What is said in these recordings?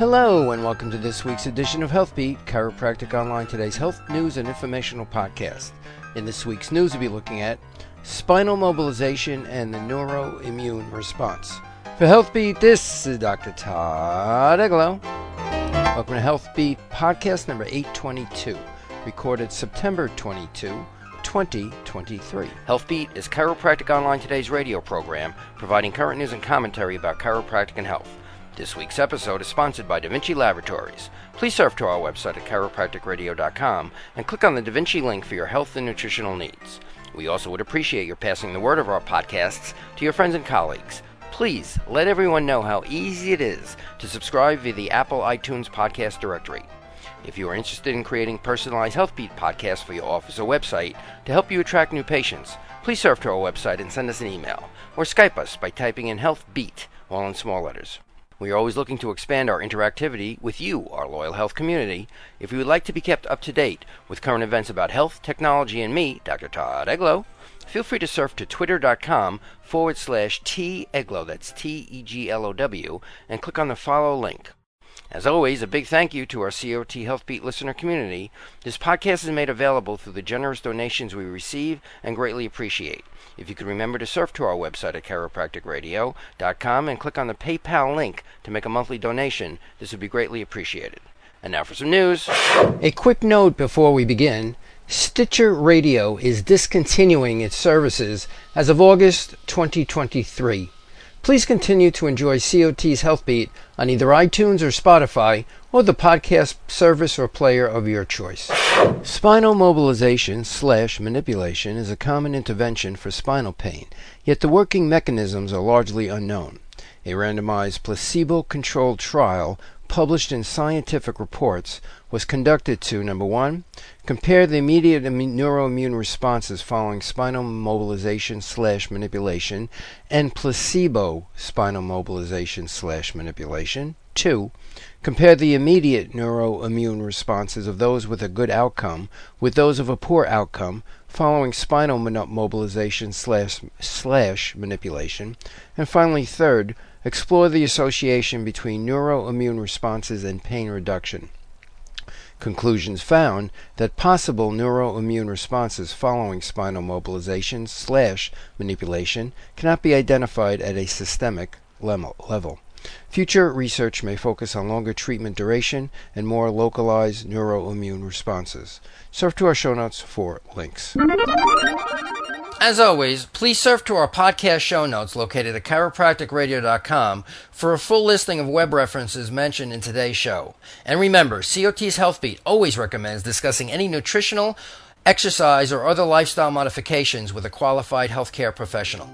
Hello, and welcome to this week's edition of HealthBeat, Chiropractic Online, today's health news and informational podcast. In this week's news, we'll be looking at spinal mobilization and the neuroimmune response. For HealthBeat, this is Dr. Todd Eglow. Welcome to HealthBeat podcast number 822, recorded September 22. 2023. HealthBeat is Chiropractic Online Today's radio program, providing current news and commentary about chiropractic and health. This week's episode is sponsored by Da Vinci Laboratories. Please surf to our website at chiropracticradio.com and click on the Da Vinci link for your health and nutritional needs. We also would appreciate your passing the word of our podcasts to your friends and colleagues. Please let everyone know how easy it is to subscribe via the Apple iTunes podcast directory. If you are interested in creating personalized HealthBeat podcasts for your office or website to help you attract new patients, please surf to our website and send us an email or Skype us by typing in HealthBeat, all in small letters. We are always looking to expand our interactivity with you, our loyal health community. If you would like to be kept up to date with current events about health, technology, and me, Dr. Todd Eglow, feel free to surf to twitter.com forward slash T Eglow, that's T E G L O W, and click on the follow link. As always, a big thank you to our COT HealthBeat listener community. This podcast is made available through the generous donations we receive and greatly appreciate. If you could remember to surf to our website at chiropracticradio.com and click on the PayPal link to make a monthly donation, this would be greatly appreciated. And now for some news. A quick note before we begin Stitcher Radio is discontinuing its services as of August 2023. Please continue to enjoy COT's HealthBeat on either iTunes or Spotify or the podcast service or player of your choice. Spinal mobilization slash manipulation is a common intervention for spinal pain, yet the working mechanisms are largely unknown. A randomized placebo controlled trial published in scientific reports was conducted to number one, compare the immediate neuroimmune responses following spinal mobilization slash manipulation and placebo spinal mobilization slash manipulation. Two, compare the immediate neuroimmune responses of those with a good outcome with those of a poor outcome following spinal mobilization slash, slash manipulation. And finally, third, explore the association between neuroimmune responses and pain reduction. Conclusions found that possible neuroimmune responses following spinal mobilization slash manipulation cannot be identified at a systemic level. Future research may focus on longer treatment duration and more localized neuroimmune responses. Surf to our show notes for links. As always, please surf to our podcast show notes located at chiropracticradio.com for a full listing of web references mentioned in today's show. And remember, COT's Health Beat always recommends discussing any nutritional, exercise, or other lifestyle modifications with a qualified healthcare professional.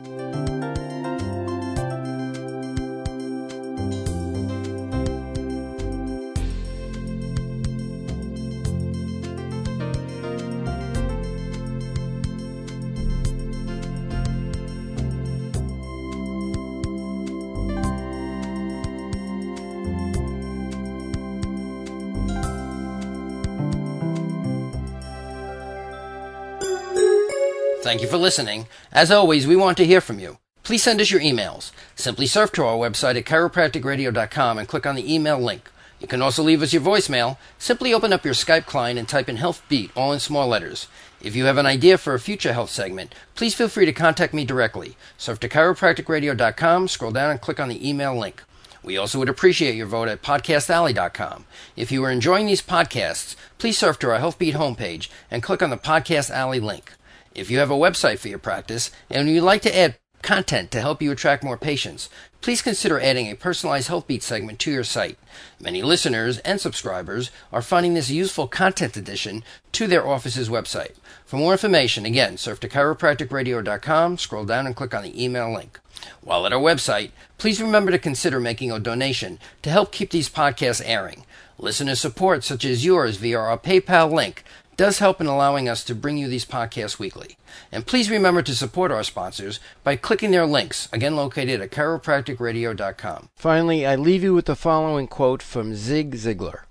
Thank you for listening. As always, we want to hear from you. Please send us your emails. Simply surf to our website at chiropracticradio.com and click on the email link. You can also leave us your voicemail. Simply open up your Skype client and type in Health Beat, all in small letters. If you have an idea for a future health segment, please feel free to contact me directly. Surf to chiropracticradio.com, scroll down and click on the email link. We also would appreciate your vote at podcastalley.com. If you are enjoying these podcasts, please surf to our HealthBeat homepage and click on the Podcast Alley link. If you have a website for your practice and you'd like to add content to help you attract more patients, please consider adding a personalized HealthBeat segment to your site. Many listeners and subscribers are finding this useful content addition to their office's website. For more information, again, surf to chiropracticradio.com, scroll down and click on the email link. While at our website, please remember to consider making a donation to help keep these podcasts airing. Listener support such as yours via our PayPal link does help in allowing us to bring you these podcasts weekly. And please remember to support our sponsors by clicking their links, again located at chiropracticradio.com. Finally, I leave you with the following quote from Zig Ziglar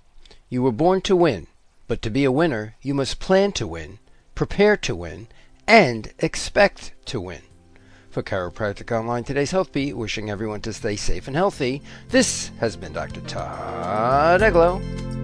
You were born to win, but to be a winner, you must plan to win, prepare to win, and expect to win. For Chiropractic Online, today's Health Beat, wishing everyone to stay safe and healthy, this has been Dr. Todd Eglow